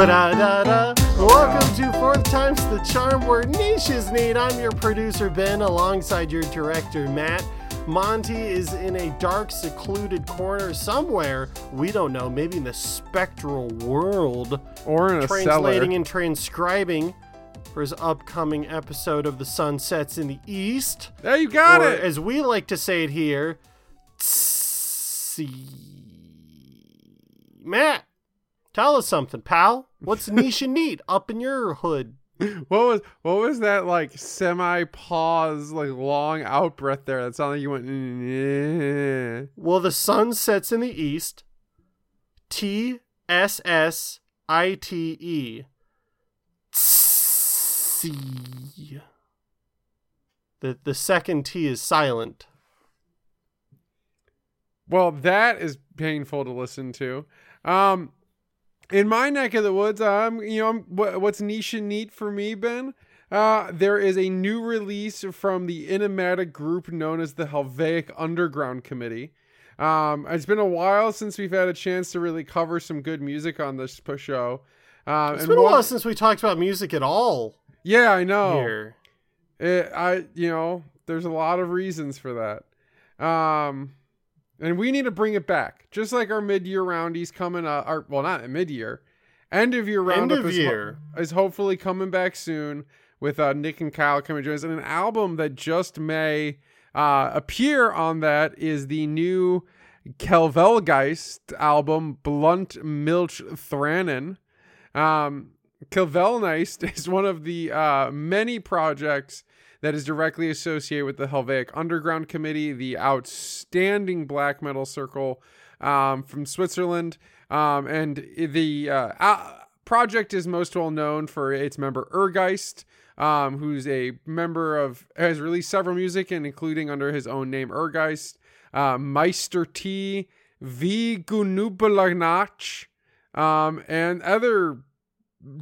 Ba-da-da-da. Welcome to Fourth Time's the Charm where niches need. I'm your producer, Ben, alongside your director, Matt. Monte is in a dark, secluded corner somewhere. We don't know, maybe in the spectral world. Or in a translating cellar. and transcribing for his upcoming episode of The Sun Sets in the East. There you got or, it. as we like to say it here, see. Matt, tell us something, pal. What's niche and neat up in your hood? What was what was that like semi pause like long out breath there? That sounded like you went. "Mm, Well, the sun sets in the east. T S S I T E. Tsi. The the second T is silent. Well, that is painful to listen to. Um, in my neck of the woods, um, you know, I'm, what, what's niche and neat for me, Ben? Uh, there is a new release from the enigmatic group known as the Helvetic Underground Committee. Um, it's been a while since we've had a chance to really cover some good music on this show. Um, It's been a one- while since we talked about music at all Yeah, I know. here. It, I you know, there's a lot of reasons for that. Um and we need to bring it back. Just like our mid-year roundies coming up our well not mid-year. End of year End roundup of is, ho- year. is hopefully coming back soon with uh, Nick and Kyle coming to us. And an album that just may uh, appear on that is the new Kelvelgeist album, Blunt Milch Thrannen. Um, Kelvelgeist is one of the uh, many projects that is directly associated with the Helvetic Underground Committee, the outstanding black metal circle um, from Switzerland. Um, and the uh, uh, project is most well known for its member Ergeist, um, who's a member of, has released several music, and including under his own name Ergeist, uh, Meister T, V. Gunubelagnach, um, and other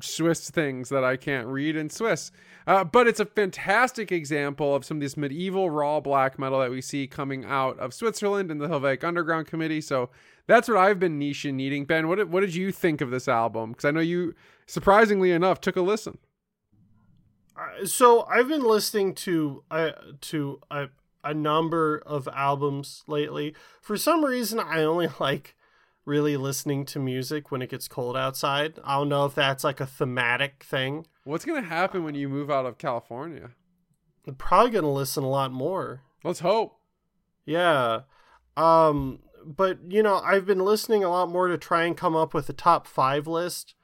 Swiss things that I can't read in Swiss. Uh, but it's a fantastic example of some of this medieval raw black metal that we see coming out of Switzerland and the Helvetic Underground Committee. So that's what I've been niche and needing. Ben, what did, what did you think of this album? Because I know you, surprisingly enough, took a listen. Uh, So I've been listening to uh, to a, a number of albums lately. For some reason, I only like really listening to music when it gets cold outside. I don't know if that's like a thematic thing. What's going to happen when you move out of California? I'm probably gonna listen a lot more. Let's hope. Yeah. Um but you know, I've been listening a lot more to try and come up with a top 5 list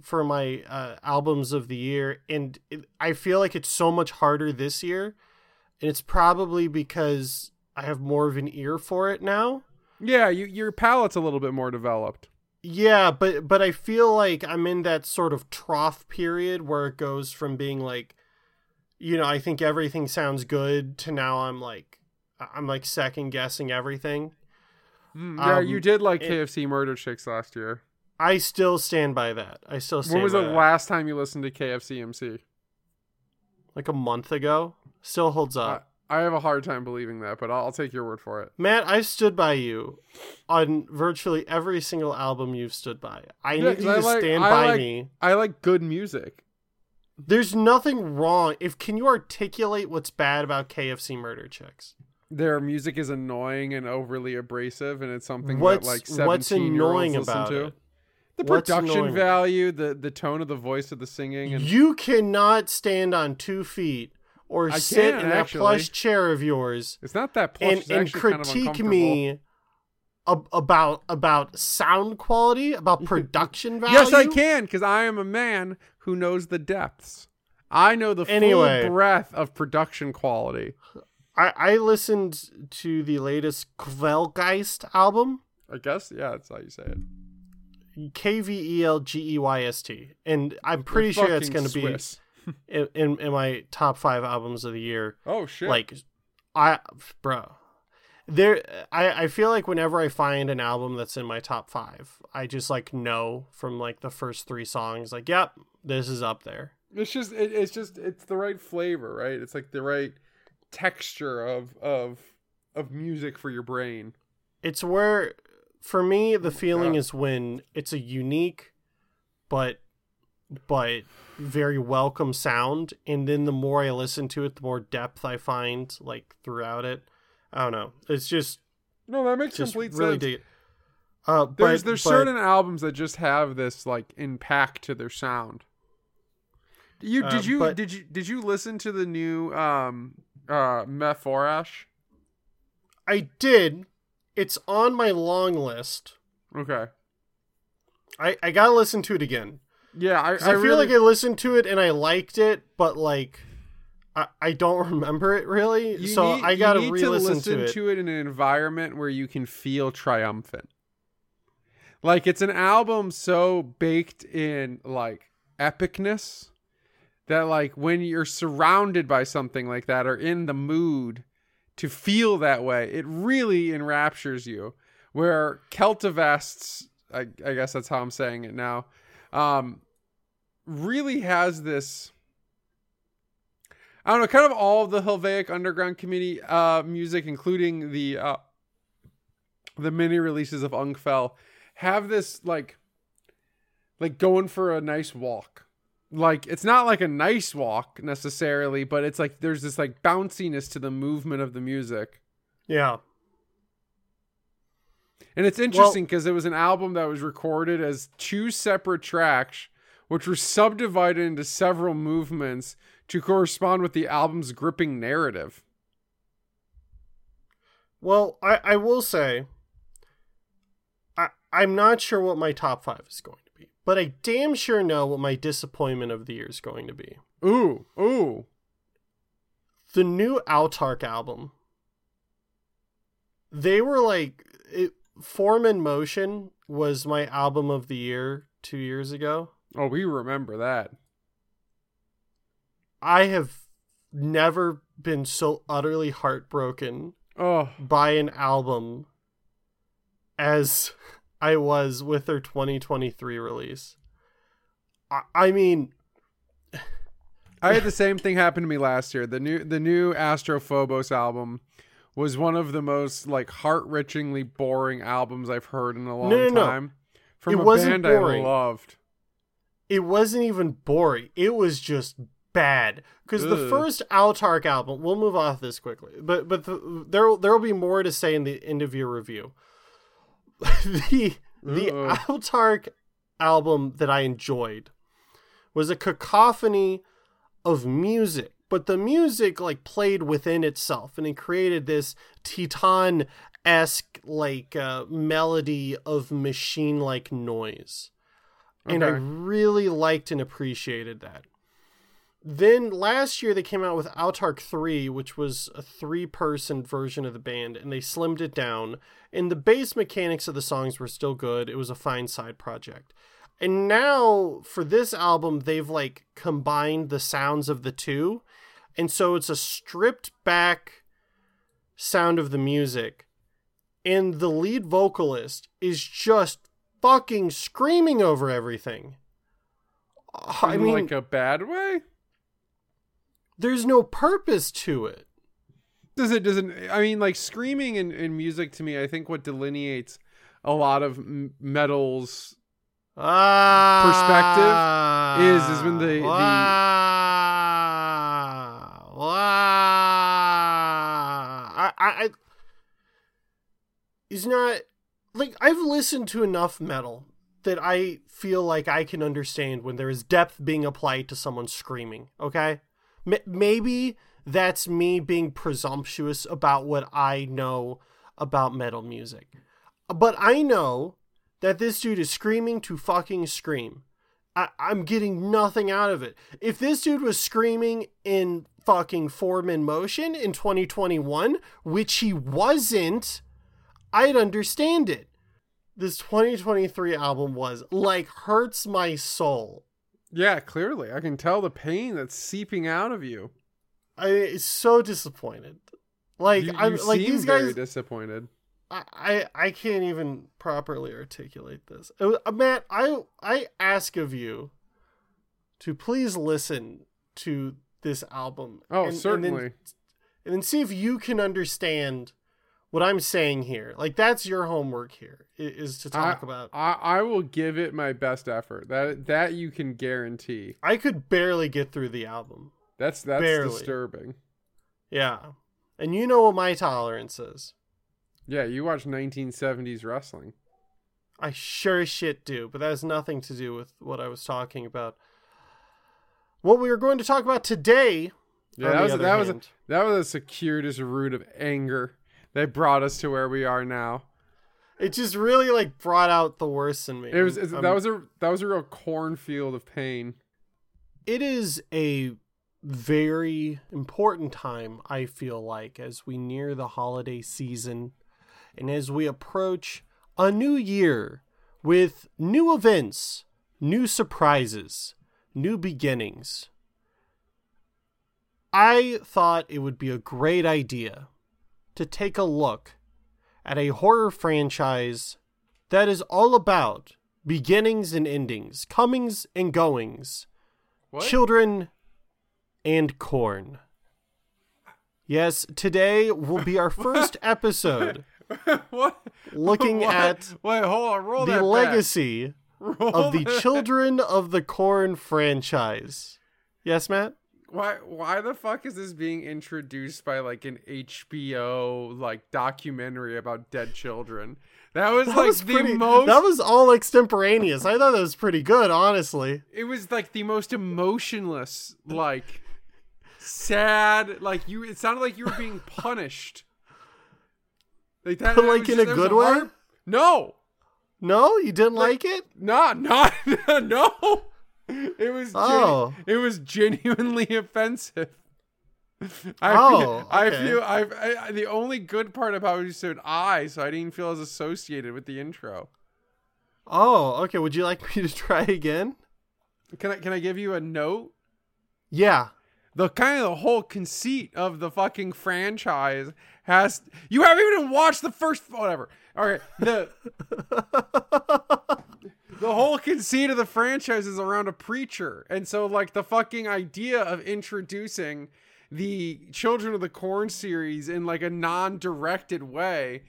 for my uh, albums of the year and it, I feel like it's so much harder this year. And it's probably because I have more of an ear for it now. Yeah, you, your palate's a little bit more developed. Yeah, but but I feel like I'm in that sort of trough period where it goes from being like you know, I think everything sounds good to now I'm like I'm like second guessing everything. yeah, Um, you did like it- KFC Murder Chicks last year. I still stand by that. I still stand When was the that. last time you listened to KFC MC? like a month ago. Still holds up. I, have a hard time believing that, but I'll, I'll take your word for it. Matt, I've stood by you on virtually every single album you've stood by. I Yeah, need you I to like- stand I by like- me. I like good music. There's nothing wrong. If can you articulate what's bad about KFC Murder Chicks? Their music is annoying and overly abrasive, and it's something What's that like seventeen annoying year olds listen to. it? The production value, the the tone of the voice of the singing, and You cannot stand on two feet or I sit can, in that actually. plush chair of yours it's not that plush. and, and actually kind of critique me ab- about about sound quality, about production value. Yes, I can, because I am a man who knows the depths. I know the Anyway. full breadth of production quality. I, I listened to the latest Kvelgeyst album, I guess, yeah, that's how you say it. K V E L G E Y S T, and I'm pretty They're sure it's going to be. In, in in my top five albums of the year. Oh shit! Like, I, bro, there. I I feel like whenever I find an album that's in my top five, I just like know from like the first three songs, like, yep, this is up there. it's just, it, it's just, it's the right flavor, right? It's like the right texture of of of music for your brain. It's where, for me, the oh, feeling Yeah. is when it's a unique, but but very welcome sound. And then the more I listen to it, the more depth I find like throughout it. I don't know. It's just No, that makes complete really sense. Uh, there's but, there's but- certain albums that just have this like impact to their sound. You Uh, did you but- did you did you listen to the new um uh Mephorash? I did. It's on my long list. Okay. I, I gotta listen to it again. Yeah, I, 'Cause I, feel really, like I listened to it and I liked it, but like I, I don't remember it really. you so need- I gotta you re-listen to listen to it. in an environment where you can feel triumphant. Like it's an album so baked in like epicness that like when you're surrounded by something like that or in the mood to feel that way, it really enraptures you. Where Celtivests, I, I guess that's how I'm saying it now, um, really has this. I don't know, kind of all of the Helvetic Underground Committee uh, music, including the uh, the mini releases of Ungfell, have this like like going for a nice walk. Like it's not like a nice walk necessarily, but it's like there's this like bounciness to the movement of the music. Yeah. And it's interesting because it was an album that was recorded as two separate tracks, which were subdivided into several movements to correspond with the album's gripping narrative. Well, I, I will say I I'm not sure what my top five is going to be, but I damn sure know what my disappointment of the year is going to be. Ooh, ooh. The new Autarkh album. They were like it, Form in Motion was my album of the year two years ago. Oh, we remember that. I have never been so utterly heartbroken Oh, by an album as I was with their 2023 release. I, I mean, I had the same thing happen to me last year. The new the new Astrophobos album was one of the most like heart-wrenchingly boring albums I've heard in a long No, no, no. time. From It a wasn't band boring. I loved. It wasn't even boring. It was just bad because the first Autarkh album. We'll move off this quickly, but but the, there there will be more to say in the end of your review. the the Uh-oh. Autarkh album that I enjoyed was a cacophony of music, but the music like played within itself, and it created this Teton esque like uh, melody of machine like noise and I really liked and appreciated that. Then last year they came out with Autark 3, which was a three person version of the band, and they slimmed it down. And the bass mechanics of the songs were still good. It was a fine side project. And now for this album, they've like combined the sounds of the two. And so it's a stripped back sound of the music. And the lead vocalist is just fucking screaming over everything. I In, mean, like a bad way. there's no purpose to it. Does it? Doesn't? I mean, like screaming in, in music to me, I think what delineates a lot of m- metal's Ah, is- is when the- the- Wow. Wow. I, I, I, is not like I've listened to enough metal that I feel like I can understand when there is depth being applied to someone screaming. Okay, M- maybe that's me being presumptuous about what I know about metal music, but I know that this dude is screaming to fucking scream. I, I'm getting nothing out of it. If this dude was screaming in fucking form and motion in 2021, which he wasn't, I'd understand it. This 2023 album was like hurts my soul. Yeah, clearly, I can tell the pain that's seeping out of you. I it's so disappointed. Like you, I'm you like seem these very guys. disappointed. I, I I can't even properly articulate this. Uh, Matt, I I ask of you to please listen to this album. Oh, and- and then- certainly. and then see if you can understand what I'm saying here. Like that's your homework here is to talk about. I, I will give it my best effort. That that you can guarantee. I could barely get through the album. That's that's Barely. disturbing. Yeah. And you know what my tolerance is. Yeah, you watch 1970s wrestling. I sure as shit do, but that has nothing to do with what I was talking about. What we are going to talk about today. Yeah, that was that was a, that was a circuitous root of anger that brought us to where we are now. it just really like brought out the worst in me. It was Um, that was a that was a real cornfield of pain. it is a very important time i feel like as we near the holiday season and as we approach a new year with new events new surprises new beginnings i thought it would be a great idea to take a look at a horror franchise that is all about beginnings and endings comings and goings What? Children and corn. Yes, today will be our first episode what? looking What? at Wait, hold on. Roll the legacy of the Children of the Corn franchise. Yes, Matt? Why? Why the fuck is this being introduced by like an HBO like documentary about dead children? That was That like was the pretty, most. That was all extemporaneous. I thought that was pretty good, honestly. it was like the most emotionless, like sad. Like you, it sounded like you were being punished. Like that, But, like, in just- a good way? heart- No, No, you didn't Like- like, it? not not no. It was genu- Oh. it was genuinely offensive. I Oh, feel, I feel I, I the only good part about it was said I, so I didn't feel as associated with the intro. Oh, okay. Would you like me to try again? Can I can I give you a note? Yeah. The kind of the whole conceit of the fucking franchise has you haven't even watched the first whatever. All right, the the whole conceit of the franchise is around a preacher, and so like the fucking idea of introducing the Children of the Corn series in like a non-directed way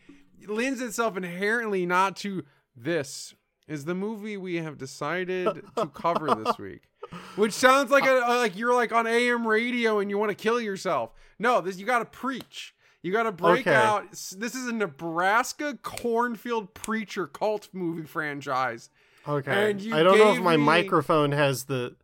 lends itself inherently not to this is the movie we have decided to cover this week. Which sounds like a like you're like on AM radio and you want to kill yourself. No, this you got to preach. You got to break Okay. out. This is a Nebraska cornfield preacher cult movie franchise. Okay. I don't know if my me- microphone has the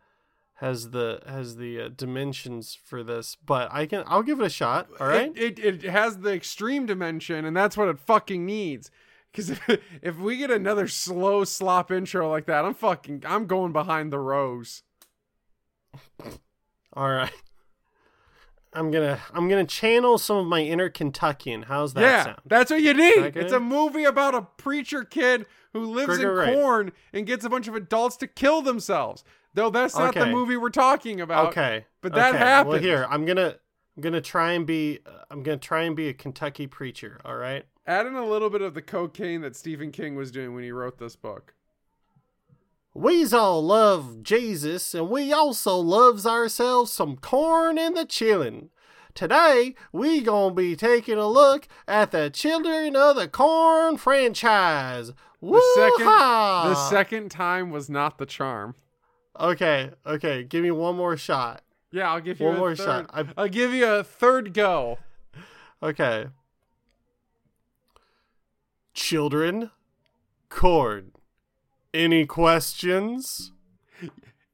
has the has the uh, dimensions for this, but I can I'll give it a shot. All right. It, it it has the extreme dimension, and that's what it fucking needs. Because if, if we get another slow slop intro like that, I'm fucking I'm going behind the rows. All right. I'm gonna I'm gonna channel some of my inner Kentuckian. How's that yeah, sound? that's what you need. It's a movie about a preacher kid who lives in corn and gets a bunch of adults to kill themselves. Though that's not the movie we're talking about. Okay. but that okay. happened. Well, here I'm gonna I'm gonna try and be uh, I'm gonna try and be a Kentucky preacher. All right. Add in a little bit of the cocaine that Stephen King was doing when he wrote this book. We's all love Jesus, and we also loves ourselves some corn in the chillin'. Today, we gonna be taking a look at the Children of the Corn franchise. The second, the second time was not the charm. Okay, okay, give me one more shot. Yeah, I'll give you One a more third. shot. I- I'll give you a third go. Okay. Children, corn. Any questions?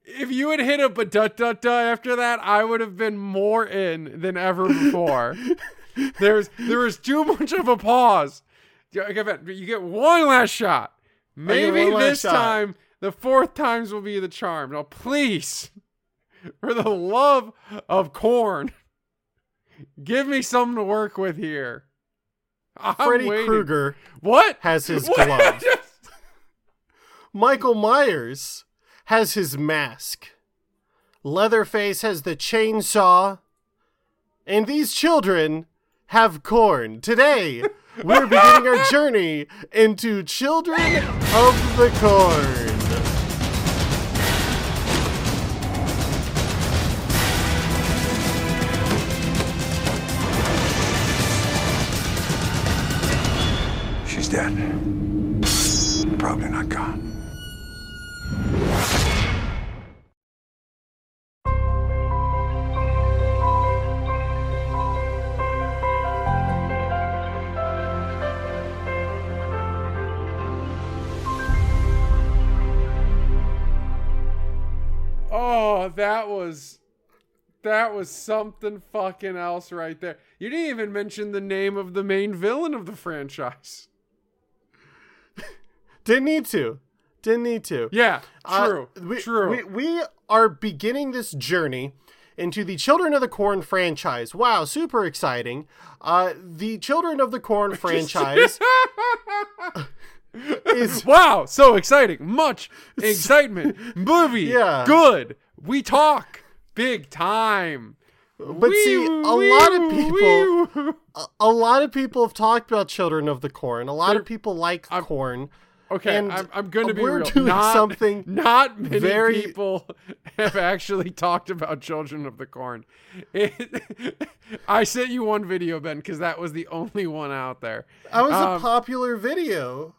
If you had hit a but da da da after that, I would have been more in than ever before. There's there was too much of a pause. You get one last shot. Maybe this shot. time the fourth times will be the charm. Now, please, for the love of corn, give me something to work with here. I'm Freddy. Krueger What has his What? glove. Michael Myers has his mask. Leatherface has the chainsaw. And these children have corn. Today, we're beginning our journey into Children of the Corn. She's dead. Probably not gone. That was that was something fucking else right there. You didn't even mention the name of the main villain of the franchise. Didn't need to. Didn't need to. Yeah, Uh, true. we, true. We, we are beginning this journey into the Children of the Corn franchise. Wow, super exciting. Uh, the Children of the Corn franchise is wow, so exciting. Much excitement. Movie. Yeah. Good. We talk. Big time. But see, a lot of people, a, a lot of people have talked about Children of the Corn. A lot of people like corn. Okay, And I'm, I'm going to be we're real. doing not, something Not many very- people have actually talked about Children of the Corn. It, I sent you one video, Ben, because that was the only one out there. That was a Um, popular video.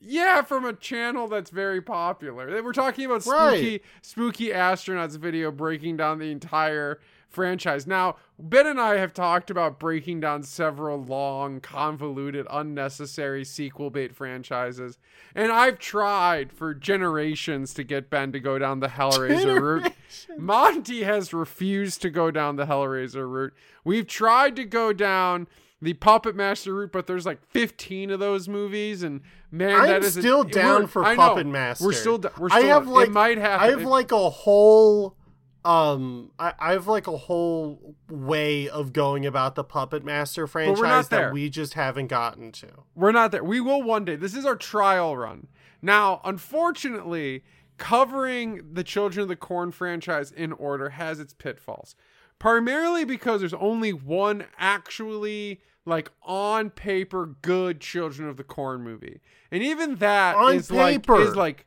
Yeah, from a channel that's very popular. We're talking about spooky, Right. spooky astronauts video breaking down the entire franchise. Now, Ben and I have talked about breaking down several long, convoluted, unnecessary sequel bait franchises, and I've tried for generations to get Ben to go down the Hellraiser route. Monte has refused to go down the Hellraiser route. We've tried to go down the Puppet Master route, but there's like 15 of those movies, and man, I'm that is still down for I know. Puppet Master. We're still, we're still. I have like might happen. I have like a whole um I, I have like a whole way of going about the Puppet Master franchise that we just haven't gotten to. We're not there. We will one day. This is our trial run. Now, unfortunately, covering the Children of the Corn franchise in order has its pitfalls. Primarily because there's only one actually like on paper good Children of the Corn movie. And even that On is paper. like is like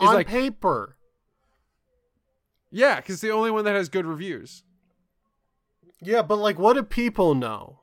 is On like paper. yeah, cuz it's the only one that has good reviews. Yeah, but like what do people know?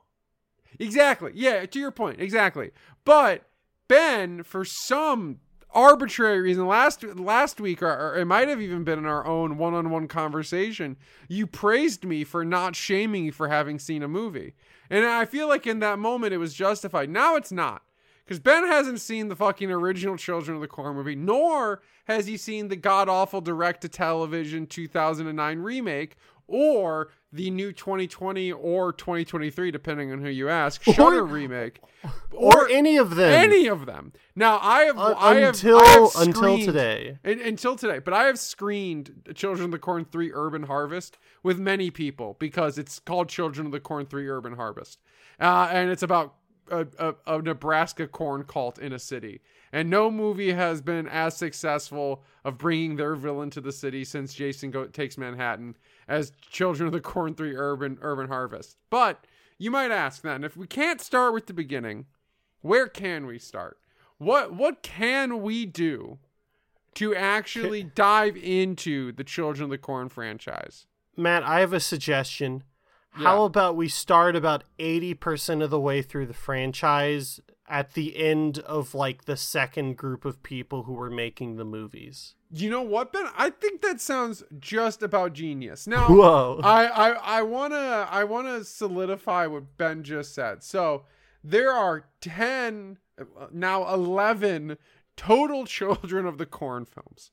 Exactly. Yeah, to your point. Exactly. But Ben, for some arbitrary reason, last last week, or, or it might have even been in our own one-on-one conversation, you praised me for not shaming you for having seen a movie, and I feel like in that moment it was justified. Now it's not. Because Ben hasn't seen the fucking original Children of the Corn movie, nor has he seen the god awful direct to television 2009 remake, or the new 2020 or 2023, depending on who you ask, Shutter remake, Or, any of them. any of them. Now I have, Un- I have until I have until today. un- until today, but I have screened Children of the Corn 3 Urban Harvest with many people because it's called Children of the Corn 3 Urban Harvest. Uh, and it's about a, a, a Nebraska corn cult in a city. And no movie has been as successful of bringing their villain to the city since Jason Go- Takes Manhattan as Children of the Corn 3 Urban Urban Harvest. But you might ask then, if we can't start with the beginning, where can we start? What what can we do to actually dive into the Children of the Corn franchise? Matt, I have a suggestion. How about we start about 80% of the way through the franchise at the end of like the second group of people who were making the movies? You know what, Ben? I think that sounds just about genius. Now, Whoa. I, I I wanna I wanna solidify what Ben just said. So there are ten, now eleven total Children of the Corn films.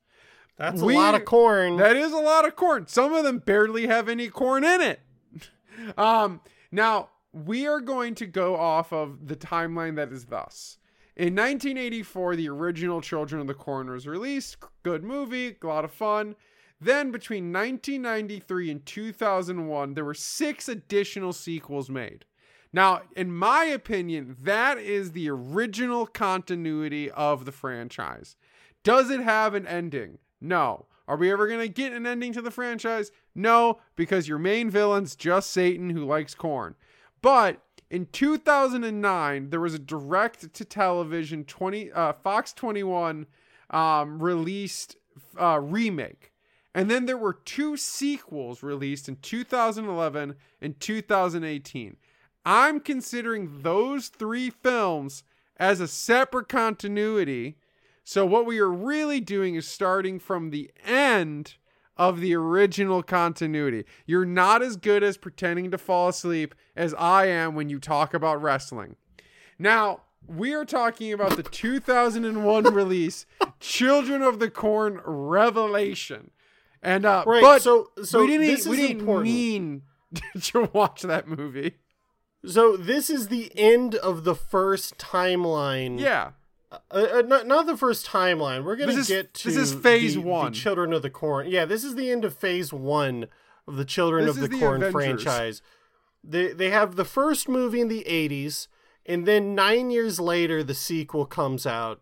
That's we- a lot of corn. That is a lot of corn. Some of them barely have any corn in it. um, now we are going to go off of the timeline that is thus. In 1984, the original Children of the Corn was released. Good movie, a lot of fun. Then between 1993 and 2001, there were six additional sequels made. Now, in my opinion, that is the original continuity of the franchise. Does it have an ending? No. Are we ever going to get an ending to the franchise? No, because your main villain's just Satan who likes corn. But in 2009, there was a direct to television 20 uh, Fox 21 um, released uh, remake. And then there were two sequels released in 2011 and 2018. I'm considering those three films as a separate continuity. So what we are really doing is starting from the end of the original continuity. You're not as good as pretending to fall asleep as I am when you talk about wrestling. Now, we are talking about the 2001 release Children of the Corn Revelation. And uh Right, but so- so we didn't this we is didn't important. mean to watch that movie. So this is the end of the first timeline. Yeah. Uh, uh, not, not the first timeline. We're gonna is- get to this is phase the- the one. Children of the Corn. Yeah, this is the end of phase one of the Children This of the, the Corn Avengers. franchise. They they have the first movie in the '80s, and then nine years later, the sequel comes out,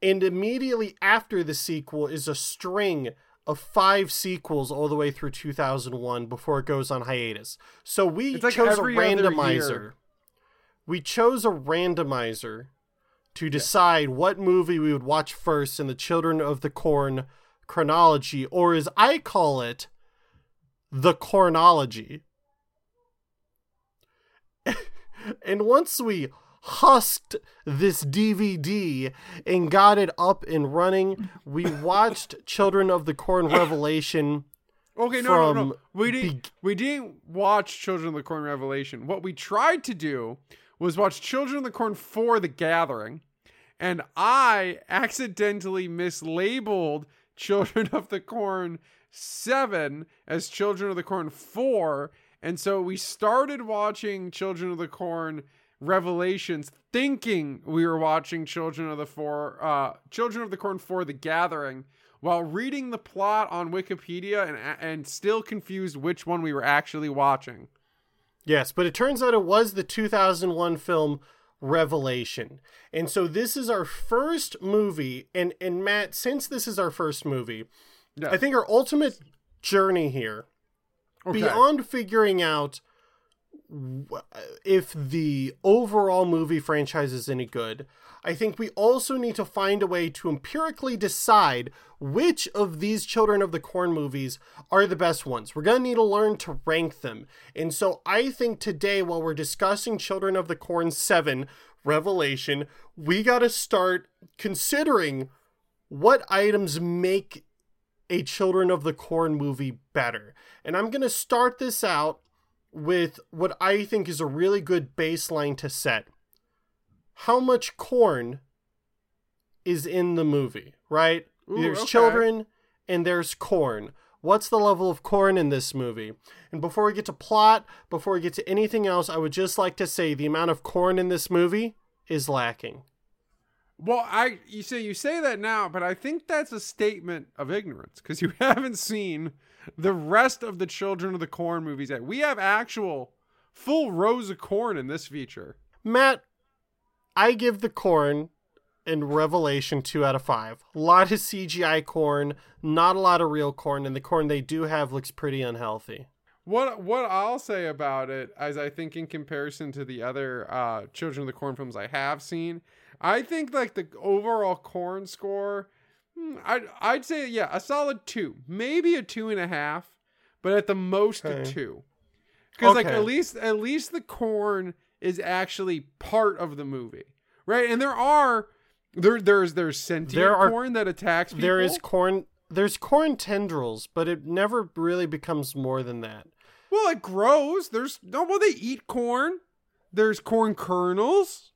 and immediately after the sequel is a string of five sequels all the way through 2001 before it goes on hiatus. So we like chose a randomizer. We chose a randomizer to decide what movie we would watch first in the Children of the Corn chronology, or as I call it, the Cornthology. and once we husked this DVD and got it up and running, we watched Children of the Corn Revelation. Okay, no, no, no. We didn't. beg- we didn't watch Children of the Corn Revelation. What we tried to do was watch Children of the Corn for the Gathering, and I accidentally mislabeled Children of the Corn Seven as Children of the Corn Four, and so we started watching Children of the Corn Revelations, thinking we were watching Children of the Four, uh, Children of the Corn for the Gathering while reading the plot on Wikipedia and and still confused which one we were actually watching. Yes, but it turns out it was the 2001 film Revelation. And so this is our first movie and and Matt, since this is our first movie, Yeah. I think our ultimate journey here Okay. beyond figuring out if the overall movie franchise is any good, I think we also need to find a way to empirically decide which of these Children of the Corn movies are the best ones. We're going to need to learn to rank them. And so I think today, while we're discussing Children of the Corn 7 Revelation, we got to start considering what items make a Children of the Corn movie better. And I'm going to start this out with what I think is a really good baseline to set. How much corn is in the movie, right? Ooh, there's okay. children and there's corn. What's the level of corn in this movie? And before we get to plot, before we get to anything else, I would just like to say the amount of corn in this movie is lacking. well, I you say you say that now, but I think that's a statement of ignorance because you haven't seen the rest of the Children of the Corn movies yet. We have actual full rows of corn in this feature. Matt, I give the corn in Revelation two out of five. A lot of CGI corn, not a lot of real corn, and the corn they do have looks pretty unhealthy. What what I'll say about it, as I think in comparison to the other uh, Children of the Corn films I have seen, I think like the overall corn score, hmm, I'd I'd say yeah, a solid two, maybe a two and a half, but at the most a two, because like at least at least the corn is actually part of the movie, right? And there are there there's there's sentient There are- corn that attacks people. There is corn. There's corn tendrils, but it never really becomes more than that. Well, it grows. There's no. Well, they eat corn. There's corn kernels.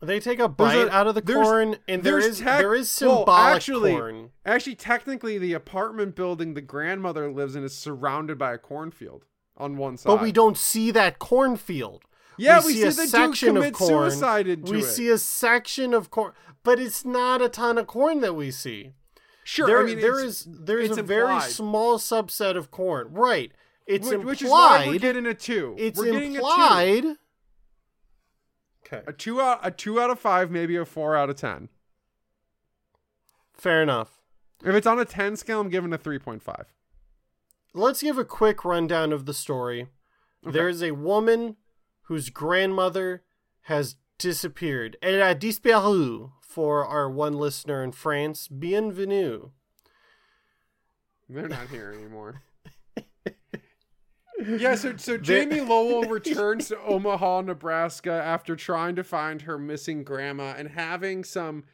They take a bite a- out of the corn, and there is tec- there is well, symbolic actually- corn. Actually, technically, the apartment building the grandmother lives in is surrounded by a cornfield on one side. But we don't see that cornfield. Yeah, we, see, see, a the dude of commit corn. suicide into we it. see a section of corn, but it's not a ton of corn that we see. sure, there, I mean, there is there's a very small subset of corn, right? It's Which, implied. which is why we're getting a two. it's we're getting implied. Okay, a two. a two out a two out of five, maybe a four out of ten. fair enough. If it's on a ten scale, I'm giving a three point five. Let's give a quick rundown of the story. There is a woman whose grandmother has disappeared. Elle a disparu for our one listener in France. Bienvenue. They're not here anymore. Yeah, so so Jamie Lowell returns to Omaha, Nebraska after trying to find her missing grandma and having some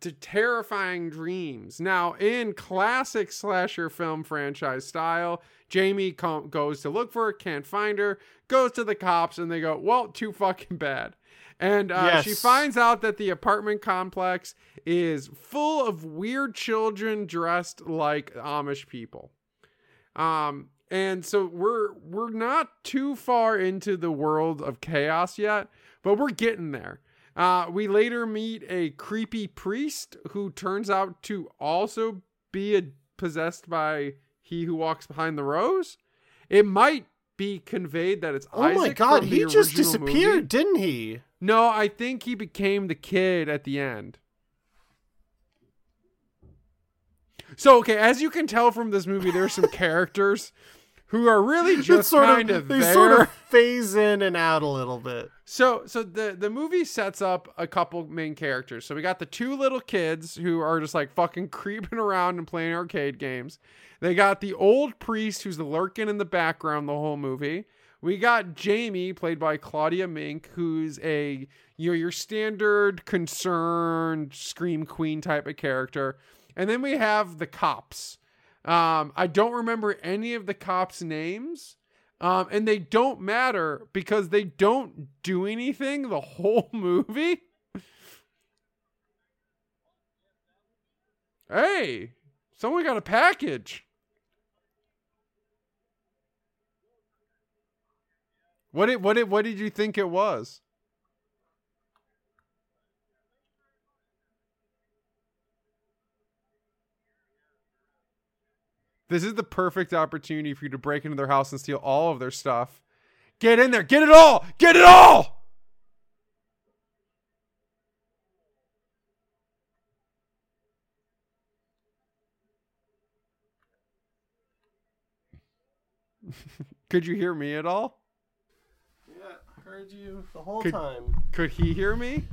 t- terrifying dreams. Now, in classic slasher film franchise style, Jamie com- goes to look for her, can't find her, goes to the cops, and they go, "Well, too fucking bad." And uh, she finds out that the apartment complex is full of weird children dressed like Amish people. Um, and so we're we're not too far into the world of chaos yet, but we're getting there. Uh, we later meet a creepy priest who turns out to also be a, possessed by he who walks behind the rows. It might be conveyed that it's Oh my Isaac god, from the he just disappeared, movie. didn't he? No, I think he became the kid at the end. So okay, as you can tell from this movie, there's some characters who are really just sort kind of, of, they there. sort of phase in and out a little bit. So so the the movie sets up a couple main characters. So we got the two little kids who are just like fucking creeping around and playing arcade games. They got the old priest who's lurking in the background the whole movie. We got Jamie played by Claudette Mink who's a you know your standard concerned scream queen type of character. And then we have the cops. Um I don't remember any of the cops names. Um, and they don't matter because they don't do anything the whole movie. Hey, someone got a package. What did what did what did you think it was? This is the perfect opportunity for you to break into their house and steal all of their stuff. Get in there. Get it all. Get it all. Could you hear me at all? Yeah, I heard you the whole Could- time. Could he hear me?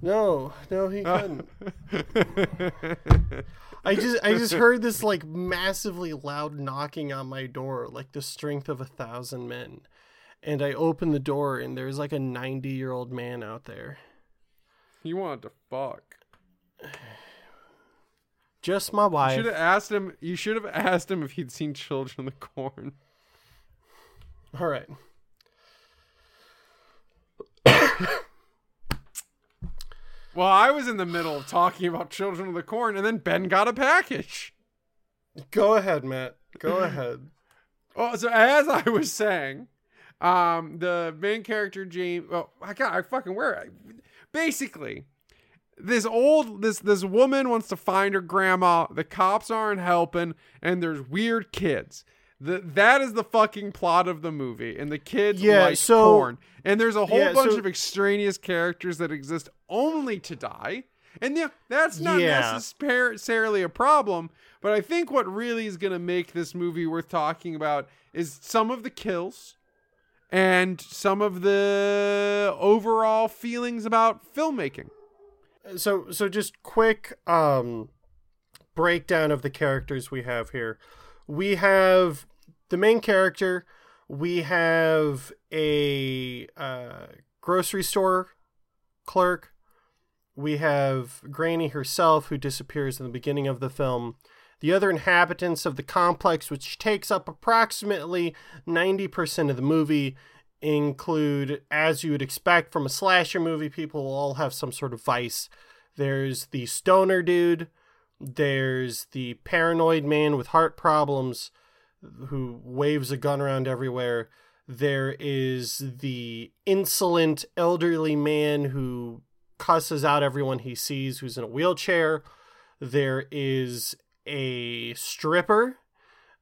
No, no, he couldn't. I just I just heard this like massively loud knocking on my door, like the strength of a thousand men. And I open the door and there's like a 90 year old man out there. he wanted to fuck. Just my wife. You should have asked him. You should have asked him if he'd seen Children of the Corn. All right. Well, I was in the middle of talking about Children of the Corn, and then Ben got a package. Go ahead, Matt. Go ahead. Well, so as I was saying, um, the main character James. Oh, I got. I fucking where. Basically, this old this this woman wants to find her grandma. The cops aren't helping, and there's weird kids. The, that is the fucking plot of the movie, and the kids Yeah, like so- corn. And there's a whole Yeah, bunch so- of extraneous characters that exist only to die. And yeah, that's not Yeah. necessarily a problem. But I think what really is going to make this movie worth talking about is some of the kills and some of the overall feelings about filmmaking. so so just quick um breakdown of the characters we have here we have the main character. We have a uh, grocery store clerk. We have granny herself who disappears in the beginning of the film. The other inhabitants of the complex which takes up approximately 90% of the movie include as you would expect from a slasher movie people all have some sort of vice. There's the stoner dude there's the paranoid man with heart problems who waves a gun around everywhere there is the insolent elderly man who cusses out everyone he sees who's in a wheelchair there is a stripper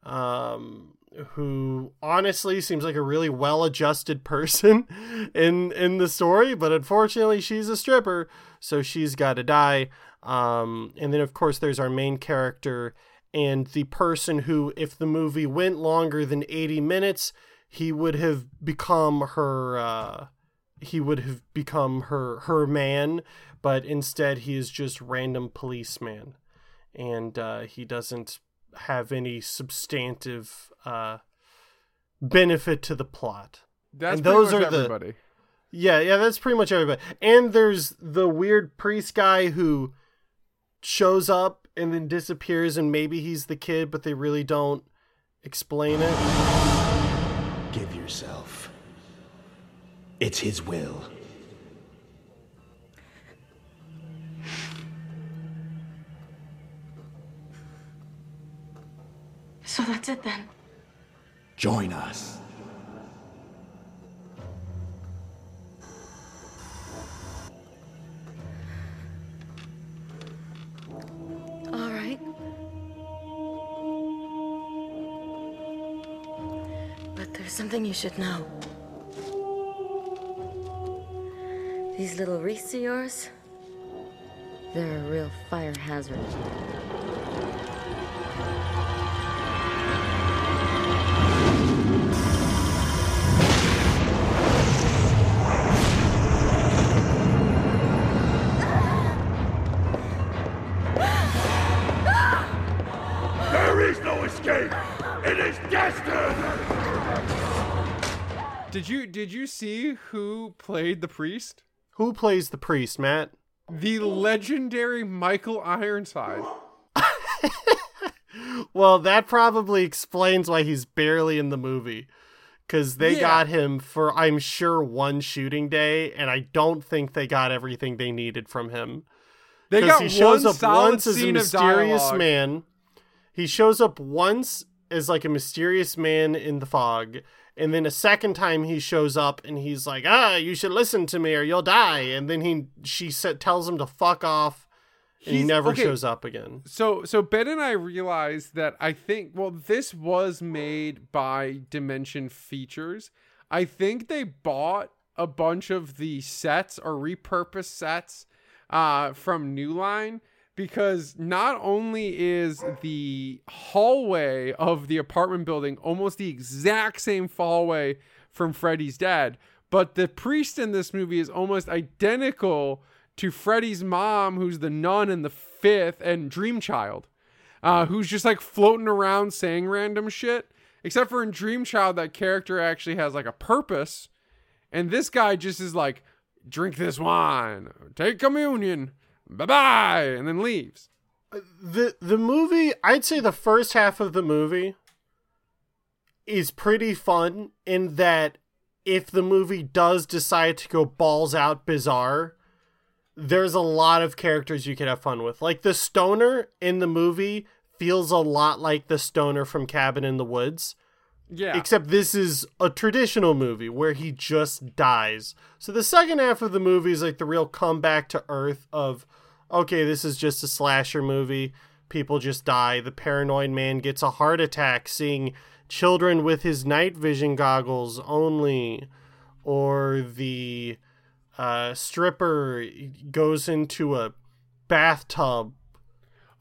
um, who honestly seems like a really well-adjusted person in in the story, but unfortunately she's a stripper, so she's got to die. Um, and then of course there's our main character and the person who, if the movie went longer than 80 minutes, he would have become her. Uh, he would have become her her man, but instead he is just random policeman, and uh, he doesn't have any substantive uh, benefit to the plot. That's And those much are the- Yeah, yeah, that's pretty much everybody. And there's the weird priest guy who shows up and then disappears, and maybe he's the kid, but they really don't explain it. Give yourself. It's his will. So that's it then. Join us. Something you should know. These little wreaths of yours, they're a real fire hazard. Did you did you see who played the priest? Who plays the priest, Matt? The legendary Michael Ironside. Well, that probably explains why he's barely in the movie. Because they Yeah. got him for, I'm sure, one shooting day, and I don't think they got everything they needed from him. They got he shows up once as a mysterious man. He shows up once as like a mysterious man in the fog, and then a second time he shows up and he's like, "Ah, you should listen to me or you'll die." And then he she tells him to fuck off, and he never okay. shows up again. So so Ben and I realized that I think well this was made by Dimension Features. I think they bought a bunch of the sets or repurposed sets uh from New Line because not only is the hallway of the apartment building almost the exact same hallway from Freddy's Dead, but the priest in this movie is almost identical to Freddy's mom, who's the nun in the fifth, and Dream Child, uh, who's just like floating around saying random shit. Except for in Dream Child, that character actually has like a purpose, and this guy just is like, drink this wine, take communion, bye bye, and then leaves. Uh, the the movie i'd say the first half of the movie is pretty fun in that if the movie does decide to go balls out bizarre there's a lot of characters you could have fun with. Like the stoner in the movie feels a lot like the stoner from cabin in the woods Yeah, Except this is a traditional movie where he just dies. So the second half of the movie is like the real comeback to earth of okay, this is just a slasher movie. People just die. The paranoid man gets a heart attack seeing children with his night vision goggles only. Or the uh, stripper goes into a bathtub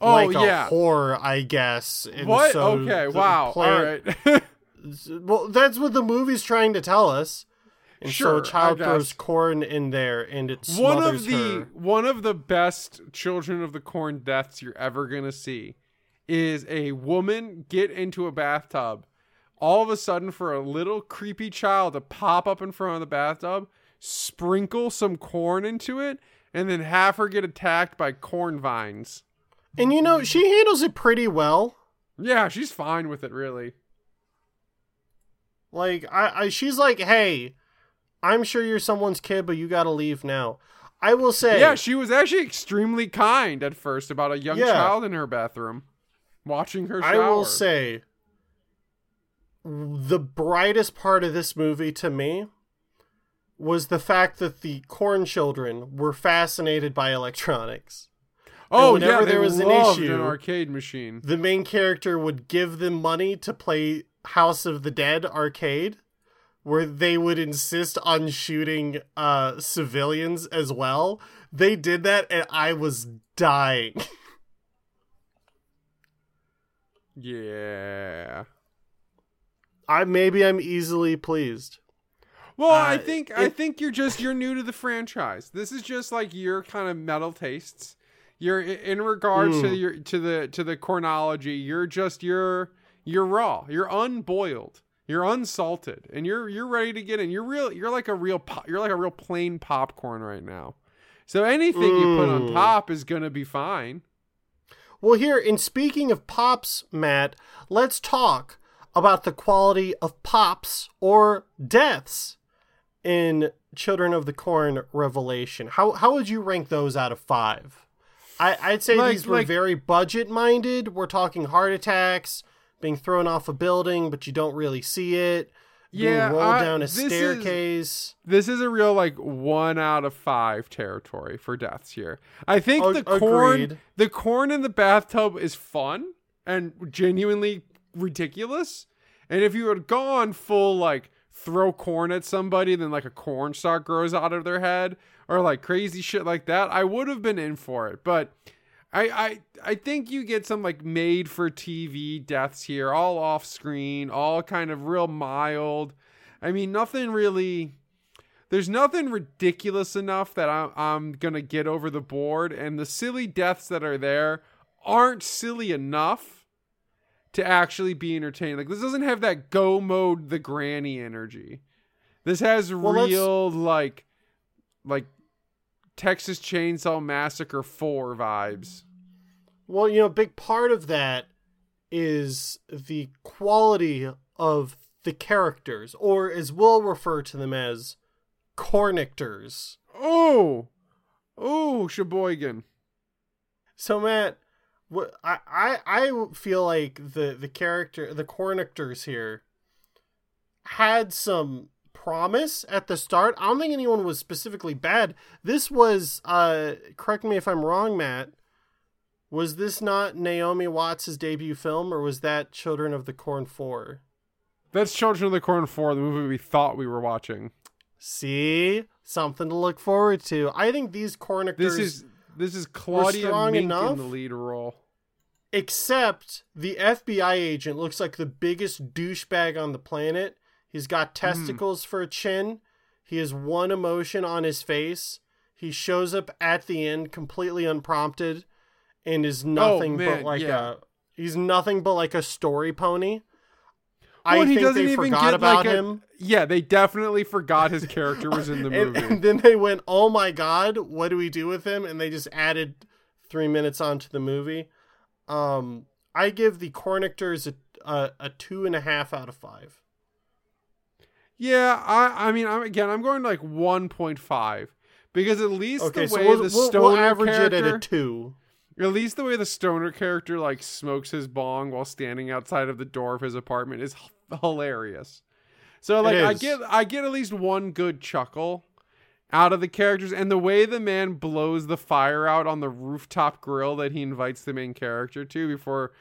Oh like yeah. a whore, I guess. And what? so okay. Wow. player- All right. well, that's what the movie's trying to tell us. And so Sure, a child throws corn in there, and it one of the her. one of the best children of the corn deaths you're ever gonna see is a woman get into a bathtub all of a sudden for a little creepy child to pop up in front of the bathtub sprinkle some corn into it and then have her get attacked by corn vines And you know, she handles it pretty well. yeah she's fine with it really Like, I, I she's like, "Hey, I'm sure you're someone's kid, but you got to leave now." I will say, yeah she was actually extremely kind at first about a young Yeah. child in her bathroom watching her shower I will say the brightest part of this movie to me was the fact that the corn children were fascinated by electronics. oh whenever yeah there was an issue- an arcade machine The main character would give them money to play House of the Dead arcade where they would insist on shooting uh civilians as well. They did that and I was dying. yeah I maybe I'm easily pleased. Well, I Uh, think I think you're just you're new to the franchise. This is just like your kind of metal tastes. You're in regards to Mm. your to the to the Cornthology. You're just you're you're raw. You're unboiled. You're unsalted, and you're you're ready to get in. You're real. You're like a real. Po- you're like a real plain popcorn right now. So anything you put on Mm. top is gonna be fine. Well, here, in speaking of pops, Matt, let's talk about the quality of pops or deaths in Children of the Corn Revelation. How how would you rank those out of five? I, I'd say Like- these were like- very budget minded. We're talking heart attacks, being thrown off a building, but you don't really see it. Yeah, being rolled I- down a this is- staircase. This is a real like one out of five territory for deaths here. I think the corn, agreed. the corn in the bathtub is fun and genuinely ridiculous. And if you had gone full like throw corn at somebody, then like a corn stalk grows out of their head, or like crazy shit like that, I would have been in for it. But I I I think you get some like made for TV deaths here, all off screen, all kind of real mild. I mean, nothing really. There's nothing ridiculous enough that I'm, I'm gonna get over the board, and the silly deaths that are there aren't silly enough to actually be entertaining. Like this doesn't have that go mode the granny energy. This has Well, let's- real like like Texas Chainsaw Massacre 4 vibes. Well, you know, a big part of that is the quality of the characters, or as we'll refer to them as cornictors. Oh, oh, Sheboygan. So, Matt, what I, I I feel like the the character the cornictors here had some promise at the start. I don't think anyone was specifically bad. This was uh correct me if I'm wrong, Matt. Was this not Naomi Watts' debut film, or was that Children of the Corn 4? That's Children of the Corn 4, the movie we thought we were watching. See? Something to look forward to. I think these cornictors This is this is Claudette Mink enough? in the lead role. Except the FBI agent looks like the biggest douchebag on the planet. He's got hmm. testicles for a chin. He has one emotion on his face. He shows up at the end completely unprompted and is nothing man, but like yeah. a he's nothing but like a story pony. Well, I he think doesn't they even forgot get about like a, him. Yeah, they definitely forgot his character was in the movie. and then they went, "Oh my god, what do we do with him?" And they just added three minutes onto the movie. Um, I give the Cornictors a, a a two and a half out of five. yeah, I I mean, I'm again, I'm going to like 1.5 because at least Okay, the so way we'll, the we'll, we'll average character, it at a two. At least the way the stoner character like smokes his bong while standing outside of the door of his apartment is h- hilarious. So like I get I get at least one good chuckle out of the characters and the way the man blows the fire out on the rooftop grill that he invites the main character to before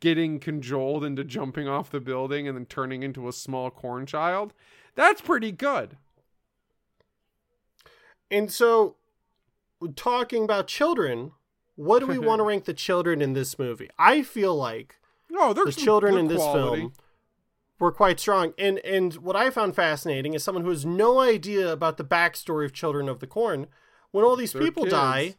getting cajoled into jumping off the building and then turning into a small corn child. That's pretty good. And so, talking about children, what do we want to rank the children in this movie? I feel like No, the children in this quality. film were quite strong. And and what I found fascinating is someone who has no idea about the backstory of Children of the Corn. When all these They're people kids. die,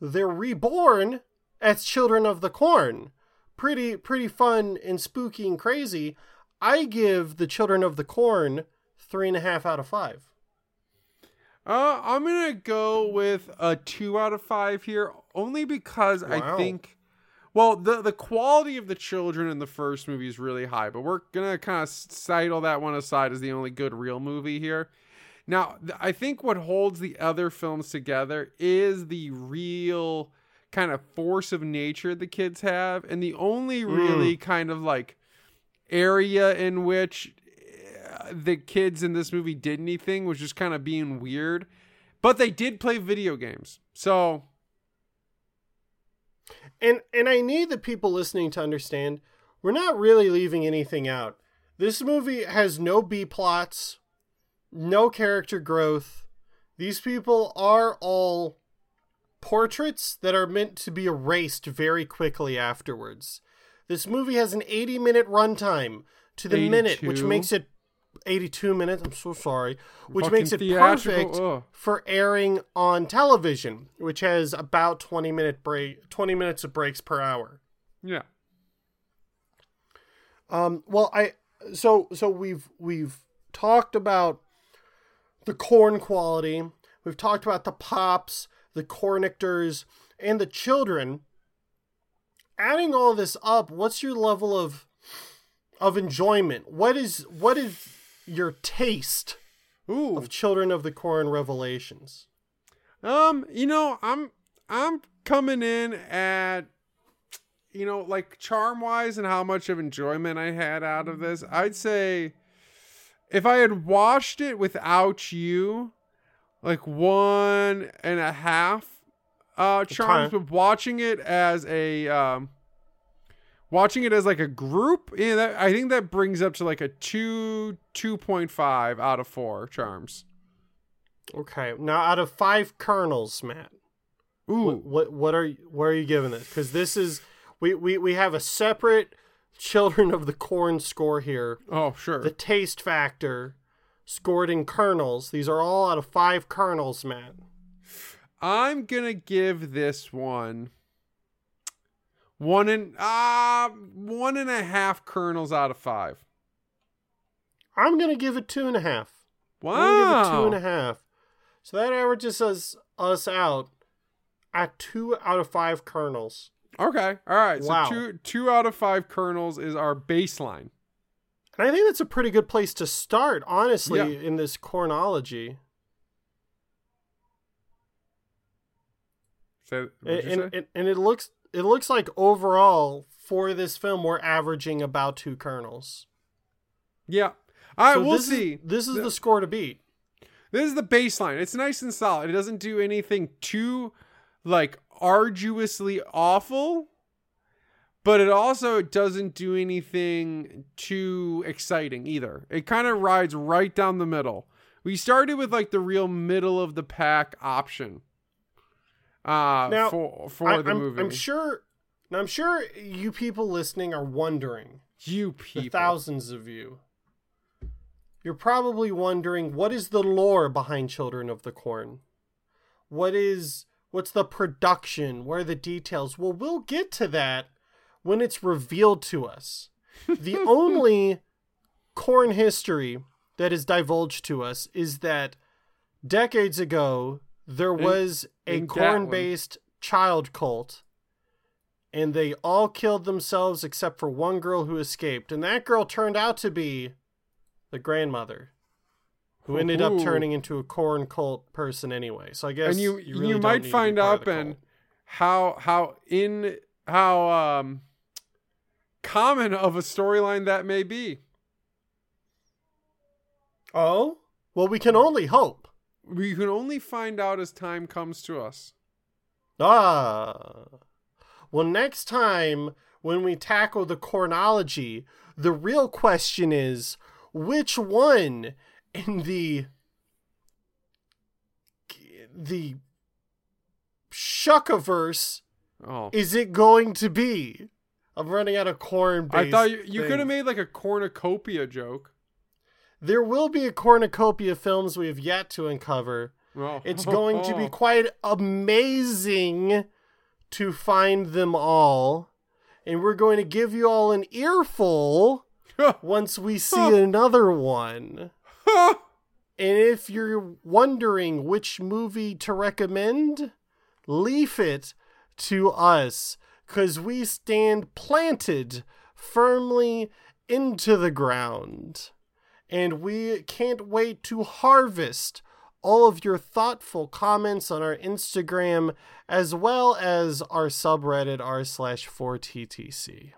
they're reborn as Children of the Corn. Pretty pretty fun and spooky and crazy. I give the Children of the Corn three and a half out of five. Uh, I'm gonna go with a two out of five here, only because I think, well, the the quality of the children in the first movie is really high, but we're gonna kind of sidle that one aside as the only good real movie here. Now, I think what holds the other films together is the real kind of force of nature the kids have, and the only really kind of like area in which uh, the kids in this movie did anything was just kind of being weird. But they did play video games. So, And and I need the people listening to understand we're not really leaving anything out. This movie has no B plots, no character growth. These people are all portraits that are meant to be erased very quickly afterwards. This movie has an 80 minute runtime to the minute, which makes it 82 minutes. I'm so sorry. Which Fucking makes it perfect ugh. for airing on television, which has about 20 minute break 20 minutes of breaks per hour. yeah. Um, well, I so so we've we've talked about the corn quality. We've talked about the pops, the cornictors, and the children. Adding all this up, what's your level of of enjoyment? What is what is your taste Ooh. of Children of the Corn Revelations? Um, you know, I'm I'm coming in at you know, like charm wise and how much of enjoyment I had out of this. I'd say if I had watched it without you, like one and a half uh charms, but watching it as a um watching it as like a group, yeah, that, I think that brings up to like a two two point five out of four charms. Okay, now out of five kernels, Matt, Ooh. what what, what are you- what are you giving this? Because this is we, we we have a separate Children of the Corn score here. Oh, sure. The taste factor scored in kernels. These are all out of five kernels, Matt. I'm gonna give this one one and uh one and a half kernels out of five. I'm gonna give it two and a half. Wow. I'm give it two and a half. So that averages us us out at two out of five kernels. Okay. All right. Wow. So two two out of five kernels is our baseline. And I think that's a pretty good place to start, honestly, Yeah. in this Cornthology. So, And, you and, say? and, and it looks it looks like overall for this film we're averaging about two kernels. yeah. All right. So we'll this is- see. this is The- the score to beat. This is the baseline. It's nice and solid. It doesn't do anything too like arduously awful, but it also doesn't do anything too exciting either. It kind of rides right down the middle. We started with like the real middle of the pack option. Uh Now, for for I, the am movie. I'm sure now I'm sure you people listening are wondering, you the people. thousands of you. You're probably wondering what is the lore behind Children of the Corn? What is what's the production? Where are the details? Well, we'll get to that when it's revealed to us. The only corn history that is divulged to us is that decades ago there was a corn-based child cult and they all killed themselves except for one girl who escaped. And that girl turned out to be the grandmother who ended up turning into a corn cult person anyway. So i guess and you you, you, really don't might need to be find out and how how in how um common of a storyline that may be. oh? Well we can only hope We can only find out as time comes to us. Ah. Well, next time when we tackle the Cornthology, the real question is which one in the the Shuckaverse Oh. is it going to be? I'm running out of corn. I thought you, you could have made like a cornucopia joke. There will be a cornucopia of films we have yet to uncover. Oh. It's going to be quite amazing to find them all. And we're going to give you all an earful once we see another one. And if you're wondering which movie to recommend, leave it to us because we stand planted firmly into the ground. And we can't wait to harvest all of your thoughtful comments on our Instagram as well as our subreddit r slash 4ttc.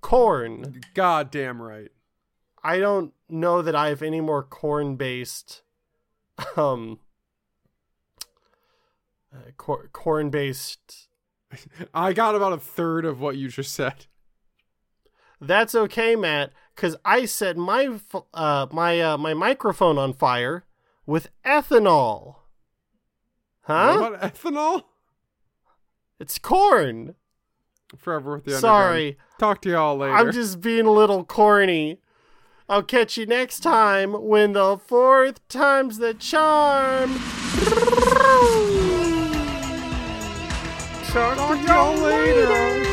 Corn. God damn right. I don't know that I have any more corn based um uh, cor- corn based I got about a third of what you just said. That's okay, Matt, cuz I set my uh my uh, my microphone on fire with ethanol. Huh? What about ethanol? It's corn. Forever with the underground. Sorry. Talk to y'all later. I'm just being a little corny. I'll catch you next time when the fourth time's the charm. Talk to y'all later.